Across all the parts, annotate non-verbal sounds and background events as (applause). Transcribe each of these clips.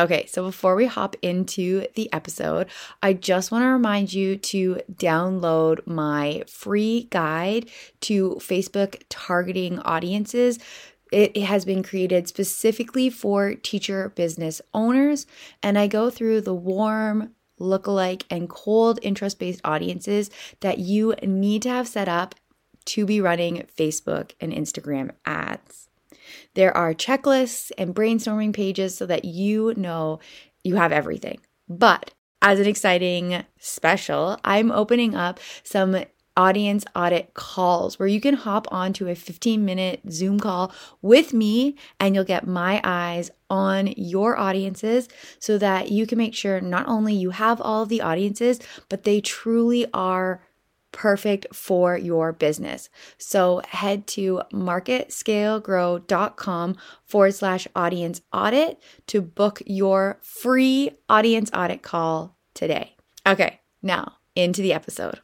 Okay, so before we hop into the episode, I just want to remind you to download my free guide to Facebook targeting audiences. It has been created specifically for teacher business owners, and I go through the warm, lookalike, and cold interest based audiences that you need to have set up to be running Facebook and Instagram ads. There are checklists and brainstorming pages so that you know you have everything. But as an exciting special, I'm opening up some audience audit calls where you can hop onto a 15 minute Zoom call with me and you'll get my eyes on your audiences so that you can make sure not only you have all of the audiences, but they truly are perfect for your business. So head to marketscalegrow.com forward slash audience audit to book your free audience audit call today. Okay, now into the episode.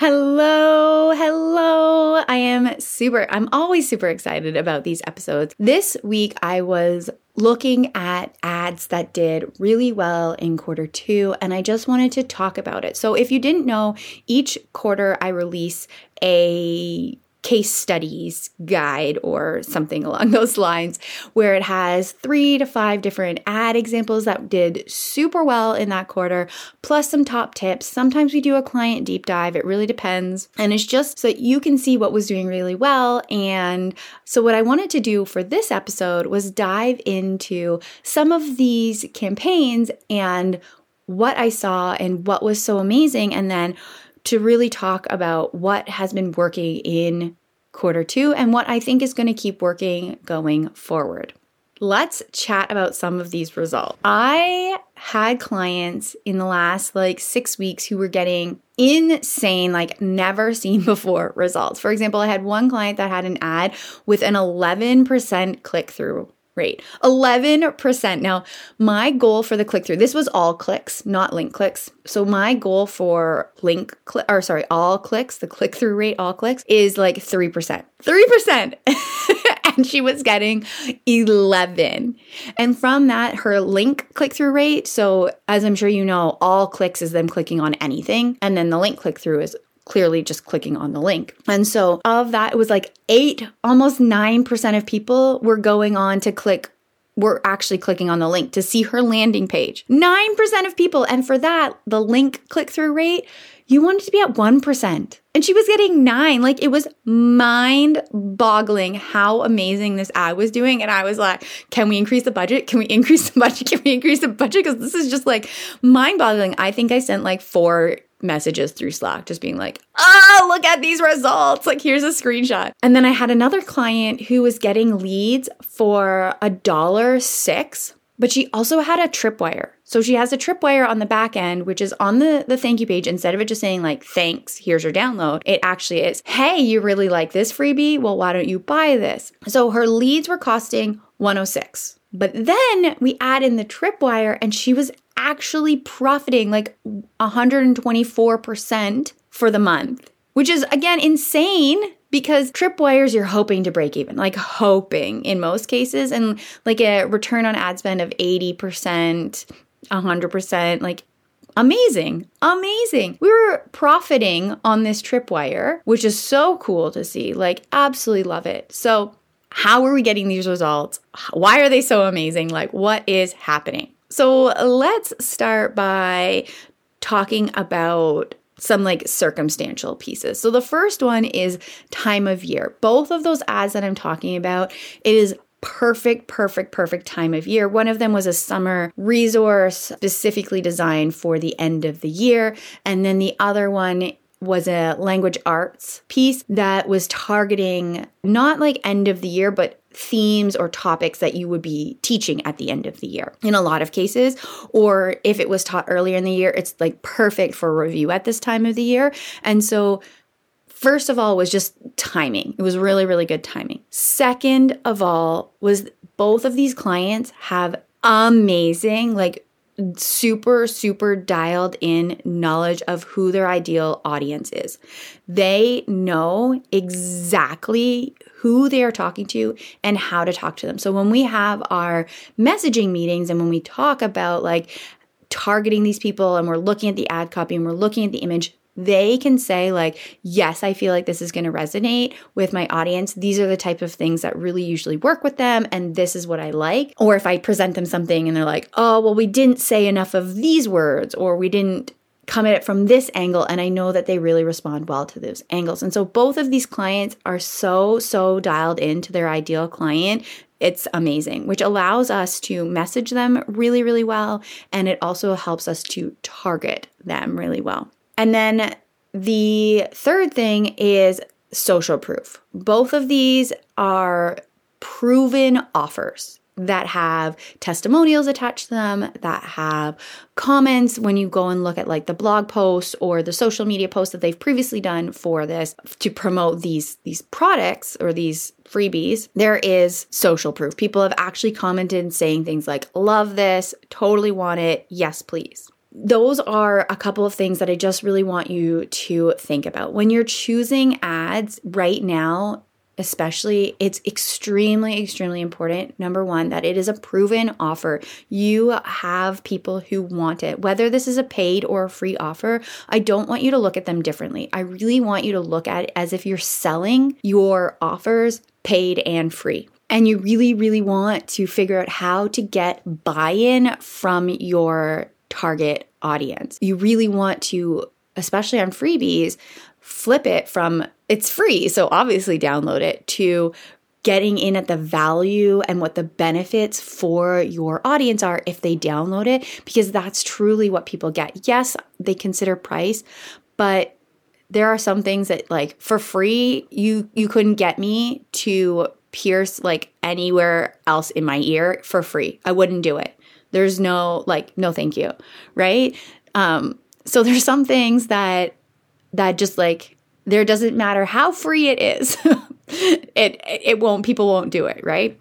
Hello, hello. I am super, I'm always super excited about these episodes. This week I was looking at ads that did really well in quarter two, and I just wanted to talk about it. So, if you didn't know, each quarter I release a case studies guide or something along (laughs) those lines, where it has three to five different ad examples that did super well in that quarter, plus some top tips. Sometimes we do a client deep dive, it really depends. And it's just so that you can see what was doing really well. And so, what I wanted to do for this episode was dive into some of these campaigns and what I saw and what was so amazing. And then to really talk about what has been working in quarter two and what I think is going to keep working going forward. Let's chat about some of these results. I had clients in the last like six weeks who were getting insane, like never (laughs) seen before results. For example, I had one client that had an ad with an 11% click through rate 11%. Now, my goal for the click through, this was all clicks, not link clicks. So, my goal for link, cl- or sorry, all clicks, the click through rate, all clicks, is like 3%. 3%. (laughs) and she was getting 11. And from that, her link click through rate. So, as I'm sure you know, all clicks is them clicking on anything. And then the link click through is clearly just clicking on the link. And so, of that, it was like eight, almost 9% of people were going on to click were actually clicking on the link to see her landing page. 9% of people. And for that, the link click through rate, you wanted to be at 1%. And she was getting nine. Like it was mind boggling how amazing this ad was doing. And I was like, can we increase the budget? Can we increase the budget? (laughs) Can we increase the budget? Because this is just like mind boggling. I think I sent like four messages through Slack, just being like, oh, look at these results. Like, here's a screenshot. And then I had another client who was getting leads for a dollar six, but she also had a tripwire. So she has a tripwire on the back end, which is on the, the thank you page. Instead of it just saying, like, thanks, here's your download, it actually is, hey, you really like this freebie? Well, why don't you buy this? So her leads were costing 106. But then we add in the tripwire, and she was actually profiting like 124% for the month, which is again insane because tripwires you're hoping to break even, like hoping in most cases, and like a return on ad spend of 80%, 100%, like amazing, amazing. We were profiting on this tripwire, which is so cool to see. Like, absolutely love it. So, how are we getting these results? Why are they so amazing? Like, what is happening? So let's start by talking about some like circumstantial pieces. So the first one is time of year. Both of those ads that I'm talking about, it is perfect, perfect, perfect time of year. One of them was a summer resource specifically designed for the end of the year. And then the other one was a language arts piece that was targeting not like end of the year, but themes or topics that you would be teaching at the end of the year in a lot of cases. Or if it was taught earlier in the year, it's like perfect for review at this time of the year. And so, first of all, was just timing. It was really, really good timing. Second of all, was both of these clients have amazing, like super, super dialed in knowledge of who their ideal audience is. They know exactly who they are talking to and how to talk to them. So when we have our messaging meetings and when we talk about like targeting these people and we're looking at the ad copy and we're looking at the image, they can say like yes i feel like this is going to resonate with my audience these are the type of things that really usually work with them and this is what i like or if i present them something and they're like oh well we didn't say enough of these words or we didn't come at it from this angle and I know that they really respond well to those angles. And so both of these clients are so so dialed into their ideal client. It's amazing, which allows us to message them really really well and it also helps us to target them really well. And then the third thing is social proof. Both of these are proven offers that have testimonials attached to them, that have comments when you go and look at like the blog posts or the social media posts that they've previously done for this to promote these these products or these freebies. There is social proof. People have actually commented saying things like love this, totally want it, yes please those are a couple of things that I just really want you to think about. When you're choosing ads right now, especially, it's extremely, extremely important. Number one, that it is a proven offer. You have people who want it. Whether this is a paid or a free offer, I don't want you to look at them differently. I really want you to look at it as if you're selling your offers paid and free and you really, really want to figure out how to get buy in from your target audience. You really want to, especially on freebies, flip it from it's free, so obviously download it, to getting in at the value and what the benefits for your audience are if they download it, because that's truly what people get. Yes, they consider price, but there are some things that like for free you you couldn't get me to pierce like anywhere else in my ear for free. I wouldn't do it. There's no like no thank you, right? Um so there's some things that that just like there doesn't matter how free it is. (laughs) it it won't people won't do it, right?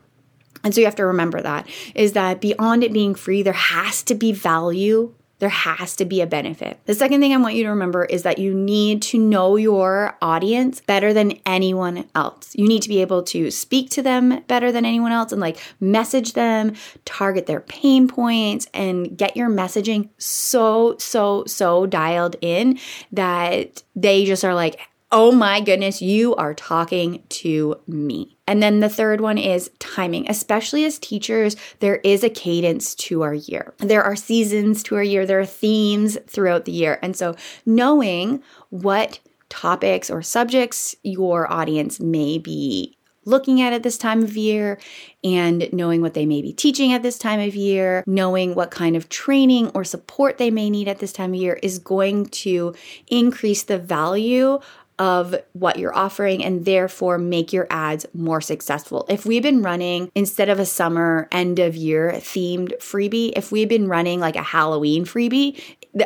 And so you have to remember that is that beyond it being free there has to be value there has to be a benefit. The second thing I want you to remember is that you need to know your audience better than anyone else. You need to be able to speak to them better than anyone else and like message them, target their pain points, and get your messaging so, so, so dialed in that they just are like, oh my goodness, you are talking to me. And then the third one is timing. Especially as teachers, there is a cadence to our year. There are seasons to our year, there are themes throughout the year. And so knowing what topics or subjects your audience may be looking at at this time of year and knowing what they may be teaching at this time of year, knowing what kind of training or support they may need at this time of year is going to increase the value of what you're offering and therefore make your ads more successful. If we've been running instead of a summer end of year themed freebie, if we've been running like a Halloween freebie,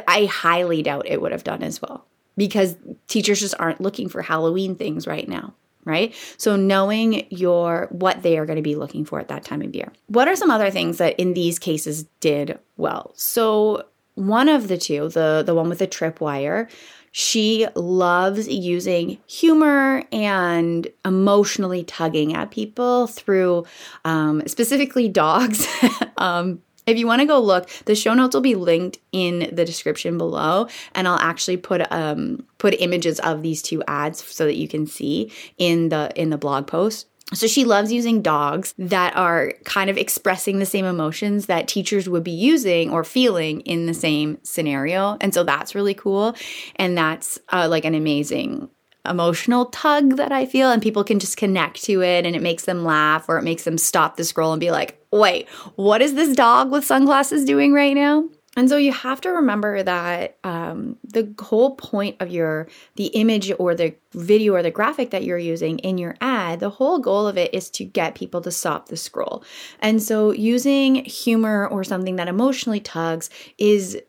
I highly doubt it would have done as well because teachers just aren't looking for Halloween things right now right? So knowing your what they are going to be looking for at that time of year. What are some other things that in these cases did well? So one of the two, the the one with the tripwire, she loves using humor and emotionally tugging at people through um, specifically dogs. (laughs) um, if you want to go look, the show notes will be linked in the description below, and I'll actually put um, put images of these two ads so that you can see in the in the blog post. So she loves using dogs that are kind of expressing the same emotions that teachers would be using or feeling in the same scenario. And so that's really cool. And that's uh, like an amazing emotional tug that I feel. And people can just connect to it and it makes them laugh or it makes them stop the scroll and be like, wait, what is this dog with sunglasses doing right now? And so you have to remember that um, the whole point of your the image or the video or the graphic that you're using in your ad the whole goal of it is to get people to stop the scroll. And so using humor or something that emotionally tugs is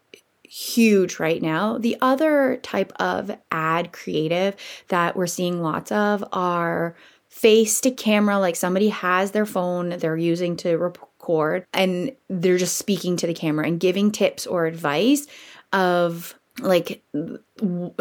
huge right now. The other type of ad creative that we're seeing lots of are face to camera, like somebody has their phone they're using to record and they're just speaking to the camera and giving tips or advice of like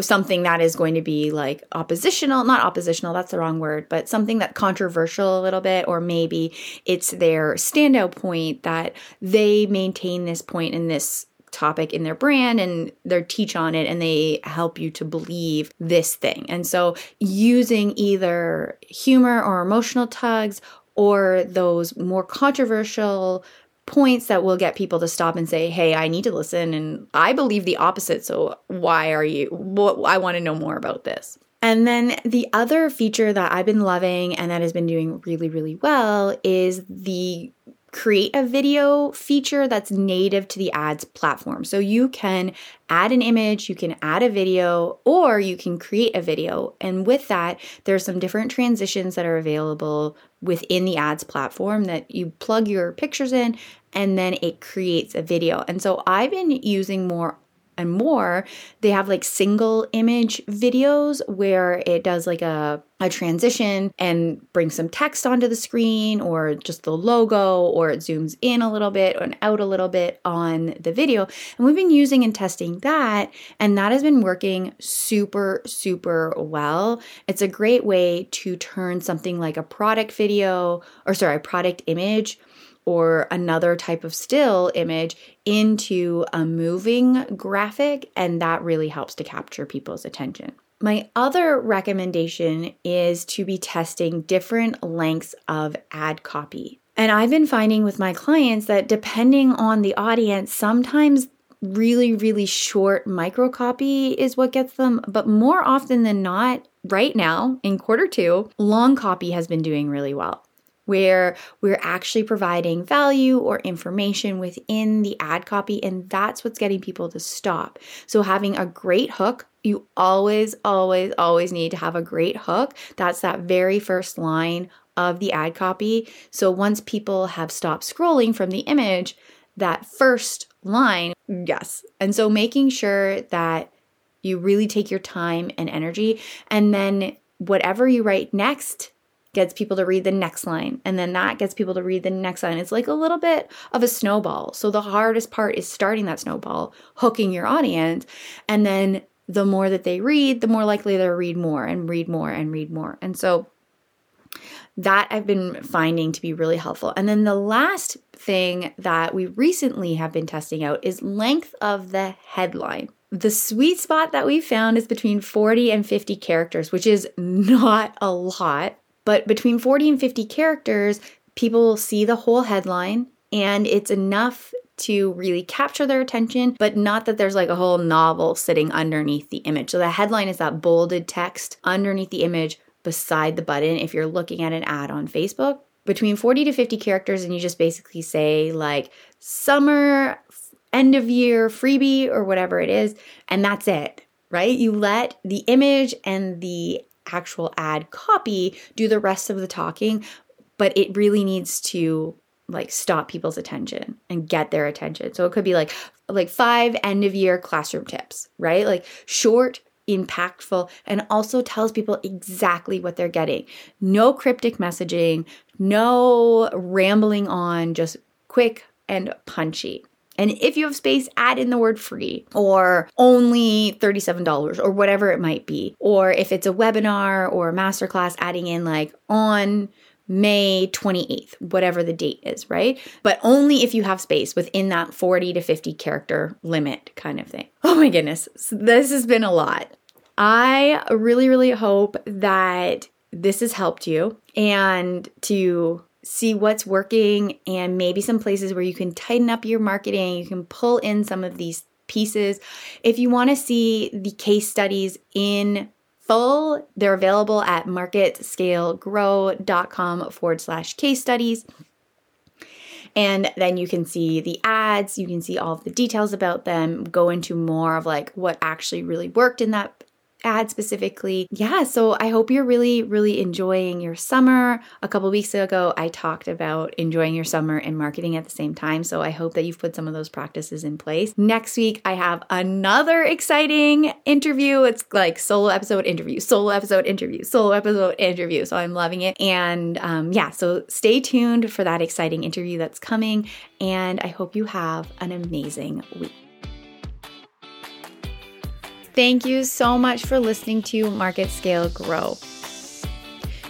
something that is going to be like oppositional not oppositional that's the wrong word but something that controversial a little bit or maybe it's their standout point that they maintain this point in this topic in their brand and they teach on it and they help you to believe this thing. And so using either humor or emotional tugs or those more controversial points that will get people to stop and say, "Hey, I need to listen and I believe the opposite, so why are you what I want to know more about this." And then the other feature that I've been loving and that has been doing really, really well is the create a video feature that's native to the ads platform. So you can add an image, you can add a video, or you can create a video. And with that, there's some different transitions that are available within the ads platform that you plug your pictures in and then it creates a video. And so I've been using more and more, they have like single image videos where it does like a, a transition and brings some text onto the screen or just the logo or it zooms in a little bit and out a little bit on the video. And we've been using and testing that, and that has been working super, super well. It's a great way to turn something like a product video or sorry, product image or another type of still image into a moving graphic, and that really helps to capture people's attention. My other recommendation is to be testing different lengths of ad copy. And I've been finding with my clients that depending on the audience, sometimes really, really short micro copy is what gets them, but more often than not, right now in quarter two, long copy has been doing really well where we're actually providing value or information within the ad copy, and that's what's getting people to stop. So, having a great hook, you always, always, always need to have a great hook. That's that very first line of the ad copy. So, once people have stopped scrolling from the image, that first line, yes. And so, making sure that you really take your time and energy, and then whatever you write next gets people to read the next line and then that gets people to read the next line it's like a little bit of a snowball so the hardest part is starting that snowball hooking your audience and then the more that they read the more likely they'll read more and read more and read more and so that I've been finding to be really helpful. And then the last thing that we recently have been testing out is length of the headline. The sweet spot that we found is between 40 and 50 characters, which is not a lot but between 40 and 50 characters, people will see the whole headline and it's enough to really capture their attention, but not that there's like a whole novel sitting underneath the image. So the headline is that bolded text underneath the image beside the button if you're looking at an ad on Facebook. Between 40 to 50 characters, and you just basically say like summer, end of year freebie, or whatever it is, and that's it, right? You let the image and the actual ad copy do the rest of the talking, but it really needs to like stop people's attention and get their attention. So it could be like like five end of year classroom tips, right? Like short, impactful and also tells people exactly what they're getting. No cryptic messaging, no rambling on, just quick and punchy. And if you have space, add in the word free or only $37 or whatever it might be. Or if it's a webinar or a masterclass, adding in like on May 28th, whatever the date is, right? But only if you have space within that 40 to 50 character limit kind of thing. Oh my goodness, this has been a lot. I really, really hope that this has helped you and to see what's working and maybe some places where you can tighten up your marketing. You can pull in some of these pieces. If you want to see the case studies in full, they're available at marketscalegrow.com forward slash case studies. And then you can see the ads, you can see all the details about them, go into more of like what actually really worked in that ad specifically. Yeah, so I hope you're really, really enjoying your summer. A couple weeks ago, I talked about enjoying your summer and marketing at the same time. So I hope that you've put some of those practices in place. Next week, I have another exciting interview. It's like solo episode interview, solo episode interview, solo episode interview. So I'm loving it. And um, yeah, so stay tuned for that exciting interview that's coming. And I hope you have an amazing week. Thank you so much for listening to Market Scale Grow.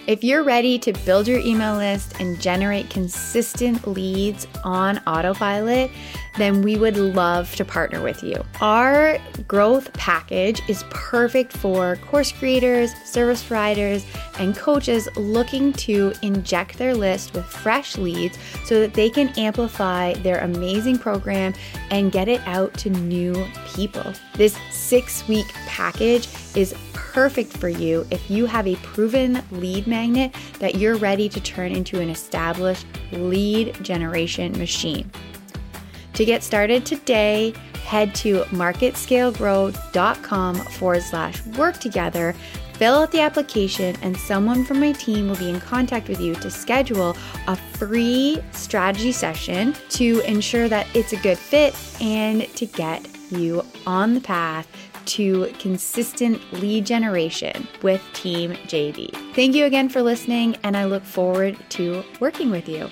If you're ready to build your email list and generate consistent leads on autopilot, then we would love to partner with you. Our growth package is perfect for course creators, service providers, and coaches looking to inject their list with fresh leads so that they can amplify their amazing program and get it out to new people. This six week package is perfect for you if you have a proven lead magnet that you're ready to turn into an established lead generation machine. To get started today, head to marketscalegrow.com forward slash work together, fill out the application, and someone from my team will be in contact with you to schedule a free strategy session to ensure that it's a good fit and to get you on the path to consistent lead generation with Team JD. Thank you again for listening, and I look forward to working with you.